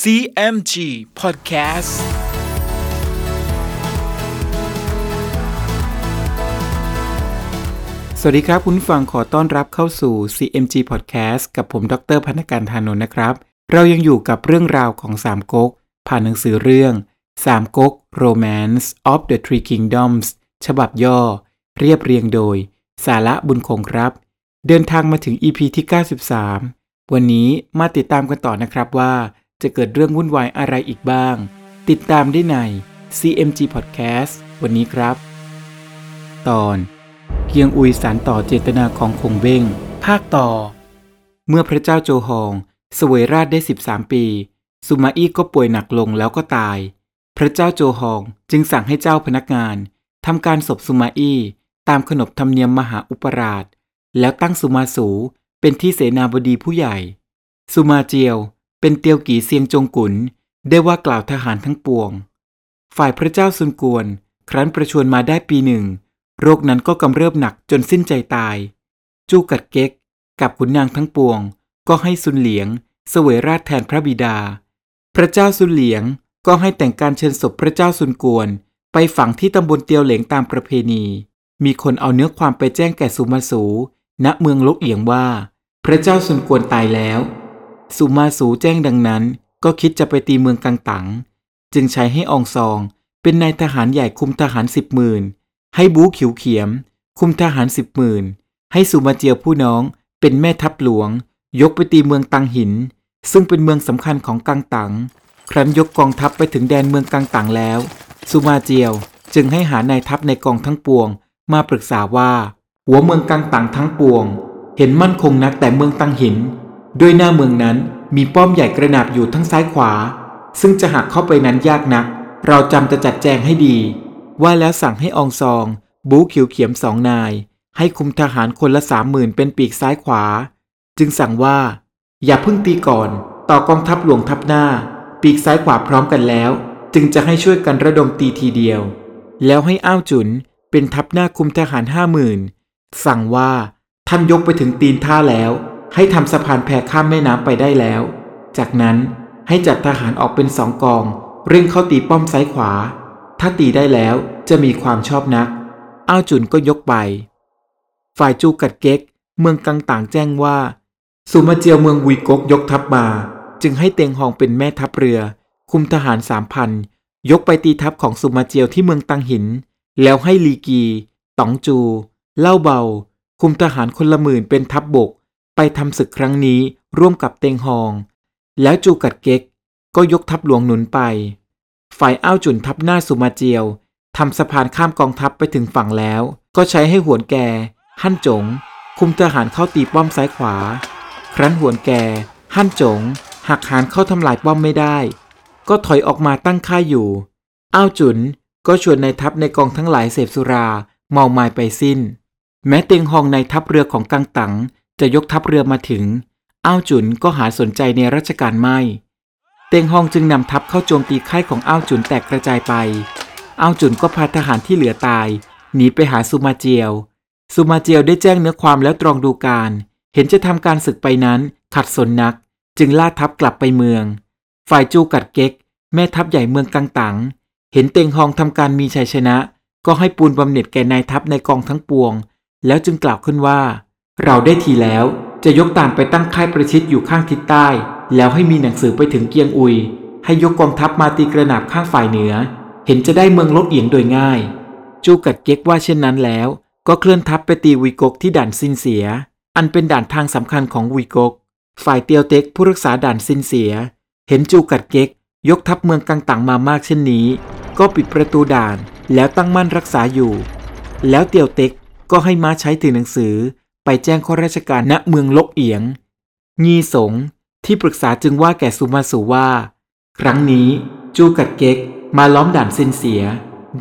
CMG Podcast สวัสดีครับ คุณฟังขอต้อนรับเข้าสู่ CMG Podcast กับผม ดรพันธการธานนท์นะครับ เรายังอยู่กับเรื่องราวของสามก๊กผ่านหนังสือเรื่องสามก๊ก Romance of the Three Kingdoms ฉบับย่อ เรียบเรียงโดย สาระบุญคงครับ เดินทางมาถึง EP ที่ 93 วันนี้มาติดตามกันต่อนะครับว่า จะเกิดเรื่องวุ่นวายอะไรอีกบ้าง ติดตามได้ใน CMG Podcast วันนี้ครับ ตอนเกียงอุยสารต่อเจตนาของคงเบ้ง ภาคต่อ เมื่อพระเจ้าโจฮองเสวยราชได้ 13 ปี สุมาอี้ก็ป่วยหนักลงแล้วก็ตาย พระเจ้าโจฮองจึงสั่งให้เจ้าพนักงานทำการศพสุมาอี้ตามขนบธรรมเนียมมหาอุปราช แล้วตั้งสุมาสูเป็นที่เสนาบดีผู้ใหญ่ สุมาเจียว เป็นเตียวกี่เซียงจงกุนได้ว่ากล่าวทหารทั้งปวง ฝ่ายพระเจ้าซุนกวน ครั้นประชวรมาได้ปีหนึ่ง โรคนั้นก็กำเริบหนักจนสิ้นใจตาย จูกัดเก๊ก กับขุนนางทั้งปวง ก็ให้ซุนเหลียง เสวยราชแทนพระบิดา พระเจ้าซุนเหลียงก็ให้แต่งการเชิญศพพระเจ้าซุนกวน ไปฝังที่ตำบลเตียวเหลงตามประเพณี มีคนเอาเนื้อความไปแจ้งแก่สุมาสู ณเมืองลกเอียงว่า พระเจ้าซุนกวนตายแล้ว สุมาสูแจ้งดังนั้น ก็คิดจะไปตีเมืองกังตัง จึงใช้ให้องซอง เป็นนายทหารใหญ่คุมทหารสิบหมื่นให้บูขิวเขียม คุมทหารสิบหมื่นให้สุมาเจียวผู้น้องเป็นแม่ทัพหลวง ยกไปตีเมืองตังหิน ซึ่งเป็นเมืองสำคัญของกังตัง ครั้นยกกองทัพไปถึงแดนเมืองกังตังแล้ว สุมาเจียวจึงให้หานายทัพในกองทั้งปวง มาปรึกษาว่า หัวเมืองกังตังทั้งปวง เห็นมั่นคงนักแต่เมืองตังหิน ด้วยหน้าเมืองนั้นมีป้อมใหญ่กระนาบอยู่ทั้งซ้ายขวา ซึ่งจะหักเข้าไปนั้นยากนัก เราจำจะจัดแจงให้ดี ว่าแล้วสั่งให้อองซอง บูขิวเขียมสองนาย ให้คุมทหารคนละสามหมื่นเป็นปีกซ้ายขวา จึงสั่งว่า อย่าเพิ่งตีก่อน ต่อกองทัพหลวงทัพหน้า ปีกซ้ายขวาพร้อมกันแล้ว จึงจะให้ช่วยกันระดมตีทีเดียว แล้วให้อ้าวจุนเป็นทัพหน้าคุมทหารห้าหมื่นสั่งว่าท่านยกไปถึงตีนท่าแล้ว ให้ทำสะพานแพข้ามแม่น้ำไปได้แล้ว จากนั้นให้จัดทหารออกเป็นสองกอง เร่งเข้าตีป้อมซ้ายขวา ถ้าตีได้แล้วจะมีความชอบนัก อ้าวจุนก็ยกไป ฝ่ายจูกัดเก๊ก เมืองกังต่างแจ้งว่า สุมาเจียวเมืองวีกกยกทัพมา จึงให้เตียงหองเป็นแม่ทัพเรือ คุมทหารสามพันยกไปตีทัพของสุมาเจียวที่เมืองตังหิน แล้วให้ลีกี ต๋องจู เล่าเบา คุมทหารคนละหมื่นเป็นทัพบบก ไปทำศึกครั้งนี้ร่วมกับเตงหอง แล้วจูกัดเก๊กก็ยกทัพหลวงหนุนไป ฝ่ายอ้าวจุนทัพหน้าสุมาเจียวทำสะพานข้ามกองทัพไปถึงฝั่งแล้ว ก็ใช้ให้หวนแก หั่นจง คุมทหารเข้าตีป้อมซ้ายขวา ครั้นหวนแก หั่นจง หักหานเข้าทำลายป้อมไม่ได้ ก็ถอยออกมาตั้งค่ายอยู่ อ้าวจุนก็ชวนนายทัพในกองทั้งหลายเสพสุรา เมาไมาไปสิ้น แม้เตียงหองในทัพเรือของกังตัง จะยกทัพเรือมาถึง อ้าวจุนก็หาสนใจในราชการไม่ เตียงหองจึงนำทัพเข้าโจมตีค่ายของอ้าวจุนแตกกระจายไป อ้าวจุนก็พาทหารที่เหลือตาย หนีไปหาสุมาเจียวสุมาเจียวได้แจ้งเนื้อความแล้วตรองดูการ เห็นจะทำการศึกไปนั้น ขัดสนนัก จึงล่าทัพกลับไปเมือง ฝ่ายจูกัดเก๊กแม่ทัพใหญ่เมืองกังตังเห็นเตียงหองทำการมีชัยชนะ ก็ให้ปูนบำเหน็จแก่นายทัพในกองทั้งปวง แล้วจึงกล่าวขึ้นว่า เราได้ทีแล้วจะยกตามไปตั้งค่ายประชิดอยู่ข้างทิศใต้ แล้วให้มีหนังสือไปถึงเกียงอุย ให้ยกกองทัพมาตีกระหนาบข้างฝ่ายเหนือ เห็นจะได้เมืองลบเอียงโดยง่าย จูกัดเก๊กว่าเช่นนั้นแล้ว ก็เคลื่อนทัพไปตีวีกกที่ด่านซินเสีย อันเป็นด่านทางสำคัญของวีกก ฝ่ายเตียวเต็กผู้รักษาด่านซินเสีย เห็นจูกัดเก๊กยกทัพเมืองกังตังมามากเช่นนี้ ก็ปิดประตูด่านแล้วตั้งมั่นรักษาอยู่ แล้วเตียวเต็กก็ให้ม้าใช้ถือหนังสือ ไปแจ้งข้าราชการณเมืองลกเอียง งีสงที่ปรึกษาจึงว่าแก่สุมาสูว่า ครั้งนี้จูกัดเก๊กมาล้อมด่านเซนเสีย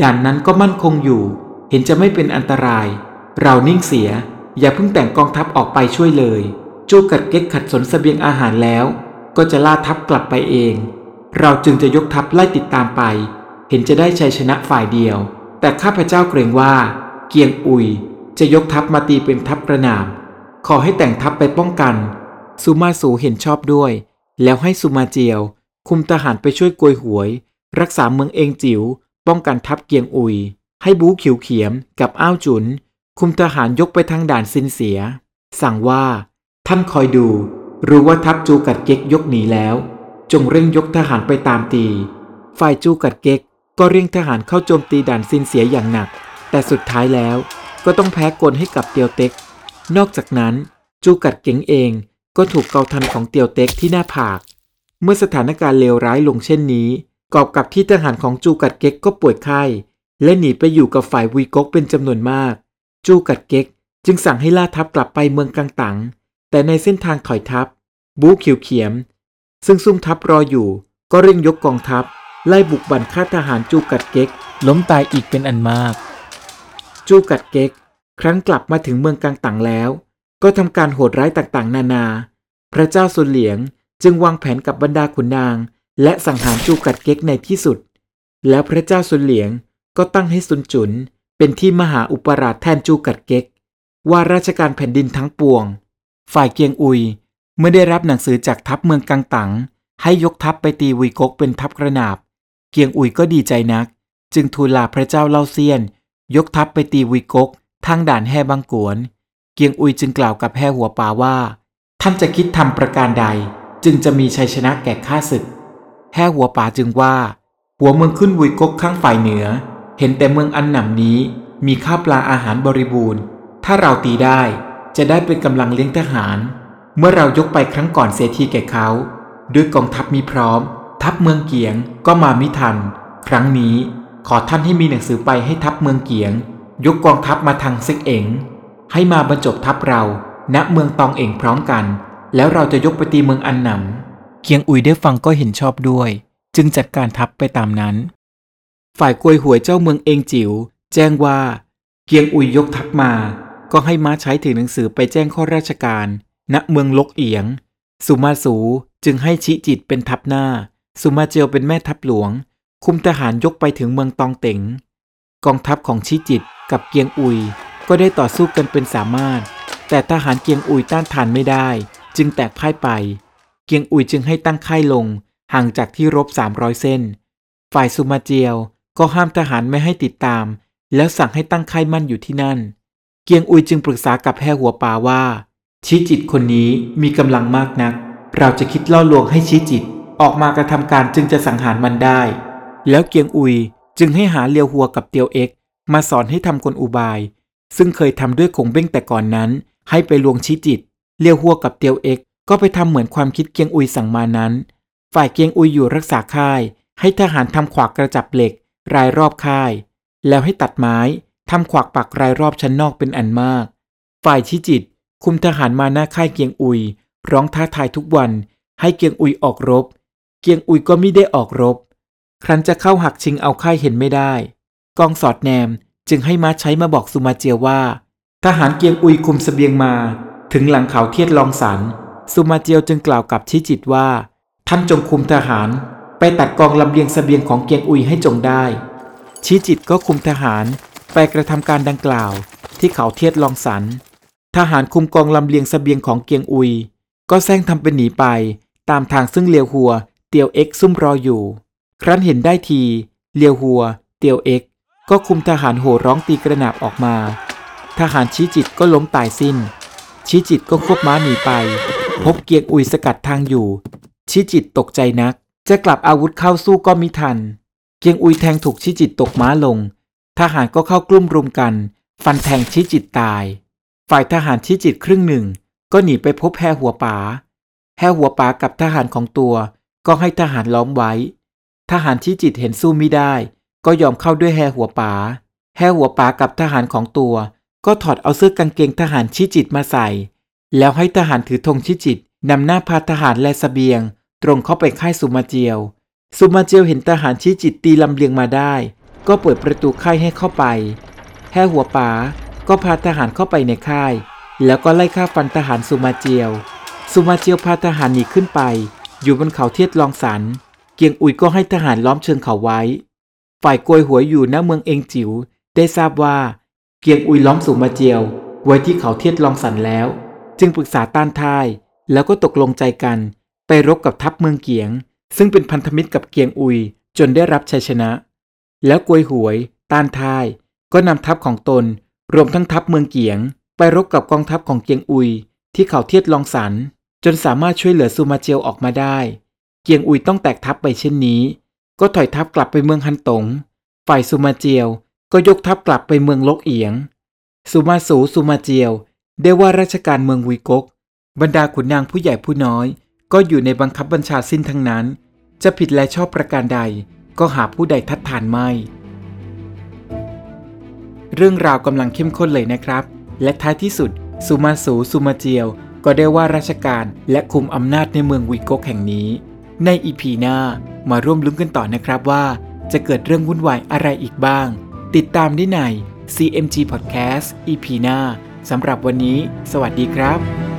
ด่านนั้นก็มั่นคงอยู่ เห็นจะไม่เป็นอันตราย เรานิ่งเสีย อย่าเพิ่งแต่งกองทัพออกไปช่วยเลย จูกัดเก๊กขัดสนสเสบียงอาหารแล้ว ก็จะล่าทัพกลับไปเอง เราจึงจะยกทัพไล่ติดตามไป เห็นจะได้ชัยชนะฝ่ายเดียว แต่ข้าพเจ้าเกรงว่า เกียงอุย จะยกทัพมาตีเป็นทัพกระหน่ำขอให้แต่งทัพไปป้องกันสุมาสูเห็นชอบด้วย แล้วให้สุมาเจียว คุมทหารไปช่วยกวยหวย รักษาเมืองเองจิ๋วป้องกันทัพเกียงอุย ให้บูขิวเขียมกับอ้าวจุน คุมทหารยกไปทางด่านซินเสีย สั่งว่า ท่านคอยดู รู้ว่าทัพจูกัดเก๊กยกหนีแล้ว จงเร่งยกทหารไปตามตี ฝ่ายจูกัดเก๊กก็เร่งทหารเข้าโจมตีด่านซินเสียอย่างหนัก แต่สุดท้ายแล้ว ก็ต้องแพ้กลให้กับเตียวเต็ก นอกจากนั้นจูกัดเก๋งเองก็ถูกเกาทันของเตียวเต็กที่หน้าผาก เมื่อสถานการณ์เลวร้ายลงเช่นนี้ กอบกับที่ทหารของจูกัดเก๊กก็ป่วยไข้ และหนีไปอยู่กับฝ่ายวีก๊กเป็นจำนวนมาก จูกัดเก๊กจึงสั่งให้ล่าทัพกลับไปเมืองกังตัง แต่ในเส้นทางถอยทัพ บูเขียวเขียม ซึ่งซุ่มทัพรออยู่ ก็เร่งยกกองทัพ ไล่บุกบั่นฆ่าทหารจูกัดเก๊กล้มตายอีกเป็นอันมาก จูกัดเก๊กครั้นกลับมาถึงเมืองกังตังแล้ว ก็ทำการโหดร้ายต่างๆ นานา พระเจ้าสุนเหลียงจึงวางแผนกับบรรดาขุนนาง และสังหารจูกัดเก๊กในที่สุด แล้วพระเจ้าสุนเหลียงก็ตั้งให้ซุนจุนเป็นที่มหาอุปราชแทนจูกัดเก๊กว่าราชการแผ่นดินทั้งปวง ฝ่ายเกียงอุยเมื่อได้รับหนังสือจากทัพเมืองกังตังให้ยกทัพไปตีวีกกเป็นทัพกระนาบ เกียงอุยก็ดีใจนัก จึงทูลลาพระเจ้าเล่าเซียน ยกทัพไปตีวีกกทางด่านแห่บางกวน เกียงอุยจึงกล่าวกับแห่หัวป่าว่า ท่านจะคิดทำประการใด จึงจะมีชัยชนะแก่ข้าศึกแห่หัวป่าจึงว่า หัวเมืองขึ้นวีกกข้างฝ่ายเหนือ เห็นแต่เมืองอันหนำนี้ มีข้าวปลาอาหารบริบูรณ์ ถ้าเราตีได้จะได้เป็นกำลังเลี้ยงทหาร เมื่อเรายกไปครั้งก่อนเสียทีแก่เขา ด้วยกองทัพมีพร้อม ทัพเมืองเกียงก็มามิทัน ครั้งนี้ ขอท่านให้มีหนังสือไปให้ทัพเมืองเกียง ยกกองทัพมาทางซิกเอ๋งให้มาบรรจบทัพเรา ณเมืองตองเอ๋งพร้อมกัน แล้วเราจะยกไปตีเมืองอันหนำเกียงอุยได้ฟังก็เห็นชอบด้วย จึงจัดการทัพไปตามนั้น ฝ่ายกวยหวยเจ้าเมืองเองจิ๋วแจ้งว่า เกียงอุยยกทัพมา ก็ให้ม้าใช้ถือหนังสือไปแจ้งข้อราชการ ณเมืองลกเอียง สุมาสูจึงให้ชิจิตเป็นทัพหน้า สุมาเจียวเป็นแม่ทัพหลวง คุมทหารยกไปถึงเมืองตองเต็งกองทัพของชิจิตกับเกียงอุย ก็ได้ต่อสู้กันเป็นสามารถ แต่ทหารเกียงอุยต้านทานไม่ได้ จึงแตกพ่ายไป เกียงอุยจึงให้ตั้งค่ายลง ห่างจากที่รบ 300 เส้น ฝ่ายสุมาเจียวก็ห้ามทหารไม่ให้ติดตาม แล้วสั่งให้ตั้งค่ายมั่นอยู่ที่นั่น เกียงอุยจึงปรึกษากับแห่หัวป่าว่า ชิจิตคนนี้มีกำลังมากนัก เราจะคิดล่อลวงให้ชิจิตออกมากระทำการจึงจะสังหารมันได้ แล้วเกียงอุยจึงให้หาเลียวหัวกับเตียวเอ็กมาสอนให้ทำกลอุบาย ซึ่งเคยทำด้วยคงเบ้งแต่ก่อนนั้น ให้ไปลวงชิจิต เลียวหัวกับเตียวเอ็กก็ไปทำเหมือนความคิดเกียงอุยสั่งมานั้น ฝ่ายเกียงอุยอยู่รักษาค่าย ให้ทหารทำขวากกระจับเหล็ก รายรอบค่าย แล้วให้ตัดไม้ทำขวากปักรายรอบชั้นนอกเป็นอันมาก ฝ่ายชิจิต คุมทหารมาหน้าค่ายเกียงอุย ร้องท้าทายทุกวัน ให้เกียงอุยออกรบ เกียงอุยก็ไม่ได้ออกรบ ครั้นจะเข้าหักชิงเอาค่ายเห็นไม่ได้ กองสอดแนมจึงให้ม้าใช้มาบอกสุมาเจียวว่า ทหารเกียงอุยคุมสเสบียงมา ถึงหลังเขาเทียดลองสันสุมาเจียวจึงกล่าวกับชิจิตว่า ท่านจงคุมทหาร ไปตัดกองลำเลียงสเสบียงของเกียงอุยให้จงได้ชิจิตก็คุมทหารไปกระทำการดังกล่าว ที่เขาเทียดลองสัน ทหารคุมกองลำเลียงสเสบียงของเกียงอุย ก็แซงทำเป็นหนีไป ตามทางซึ่งเลียวหัวเตียวเอ็กซุ่มรออยู่ ครั้นเห็นได้ทีเลียวหัว เตียวเอ็ก ก็คุมทหารโห่ร้องตีกระหนาบออกมา ทหารชี้จิตก็ล้มตายสิ้น ชี้จิตก็ควบม้าหนีไป พบเกียงอุยสกัดทางอยู่ ชี้จิตตกใจนัก จะกลับอาวุธเข้าสู้ก็มิทัน เกียงอุยแทงถูกชี้จิตตกม้าลง ทหารก็เข้ากลุ่มรุมกัน ฟันแทงชี้จิตตาย ฝ่ายทหารชี้จิตครึ่งหนึ่ง ก็หนีไปพบแห่หัวป๋าแห่หัวป๋ากับทหารของตัวก็ให้ทหารล้อมไว้ ทหารชี้จิตเห็นสู้ไม่ได้ ก็ยอมเข้าด้วยแห่หัวป๋าแห่หัวป๋ากับทหารของตัว ก็ถอดเอาเสื้อกางเกงทหารชี้จิตมาใส่ แล้วให้ทหารถือธงชี้จิตนำหน้าพาทหารและสเสบียง ตรงเข้าไปค่ายสุมาเจียว สุมาเจียวเห็นทหารชี้จิตตีลำเลียงมาได้ ก็เปิดประตูค่ายให้เข้าไปแห่หัวป๋าก็พาทหารเข้าไปในค่าย แล้วก็ไล่ฆ่าฟันทหารสุมาเจียว สุมาเจียวพาทหารหนีขึ้นไป อยู่บนเขาเทียดลองสันเกียงอุยก็ให้ทหารล้อมเชิงเขาไว้ ฝ่ายกวยหัวอยู่ณเมืองเองจิ๋วได้ทราบว่า เกียงอุยล้อมสุมาเจียว ไว้ที่เขาเทียดลองสันแล้ว จึงปรึกษาต้านทาย แล้วก็ตกลงใจกัน ไปรบกับทัพเมืองเกียง ซึ่งเป็นพันธมิตรกับเกียงอุยจนได้รับชัยชนะ แล้วกวยหวย ต้านทาย ก็นำทัพของตน รวมทั้งทัพเมืองเกียง ไปรบกับกองทัพของเกียงอุย ที่เขาเทียดลองสัน จนสามารถช่วยเหลือซูมาเจียวออกมาได้ เกียงอุยต้องแตกทัพไปเช่นนี้ ก็ถอยทัพกลับไปเมืองฮันตง ฝ่ายซูมาเจียวก็ยกทัพกลับไปเมืองลกเอียงซูมาสูซูมาเจียว ได้ว่าราชการเมืองวีกก บรรดาขุนนางผู้ใหญ่ผู้น้อย ก็อยู่ในบังคับบัญชาสิ้นทั้งนั้น จะผิดและชอบประการใด ก็หาผู้ใดทัดทานไม่ เรื่องราวกำลังเข้มข้นเลยนะครับ และท้ายที่สุดซูมาสูซูมาเจียว ก็ได้ว่าราชการและคุมอำนาจในเมืองวีกกแห่งนี้ ในอีพีหน้ามาร่วมลุ้นกันต่อนะครับว่า จะเกิดเรื่องวุ่นวายอะไรอีกบ้าง ติดตามได้ใน CMG Podcast EP หน้าสำหรับวันนี้ สวัสดีครับ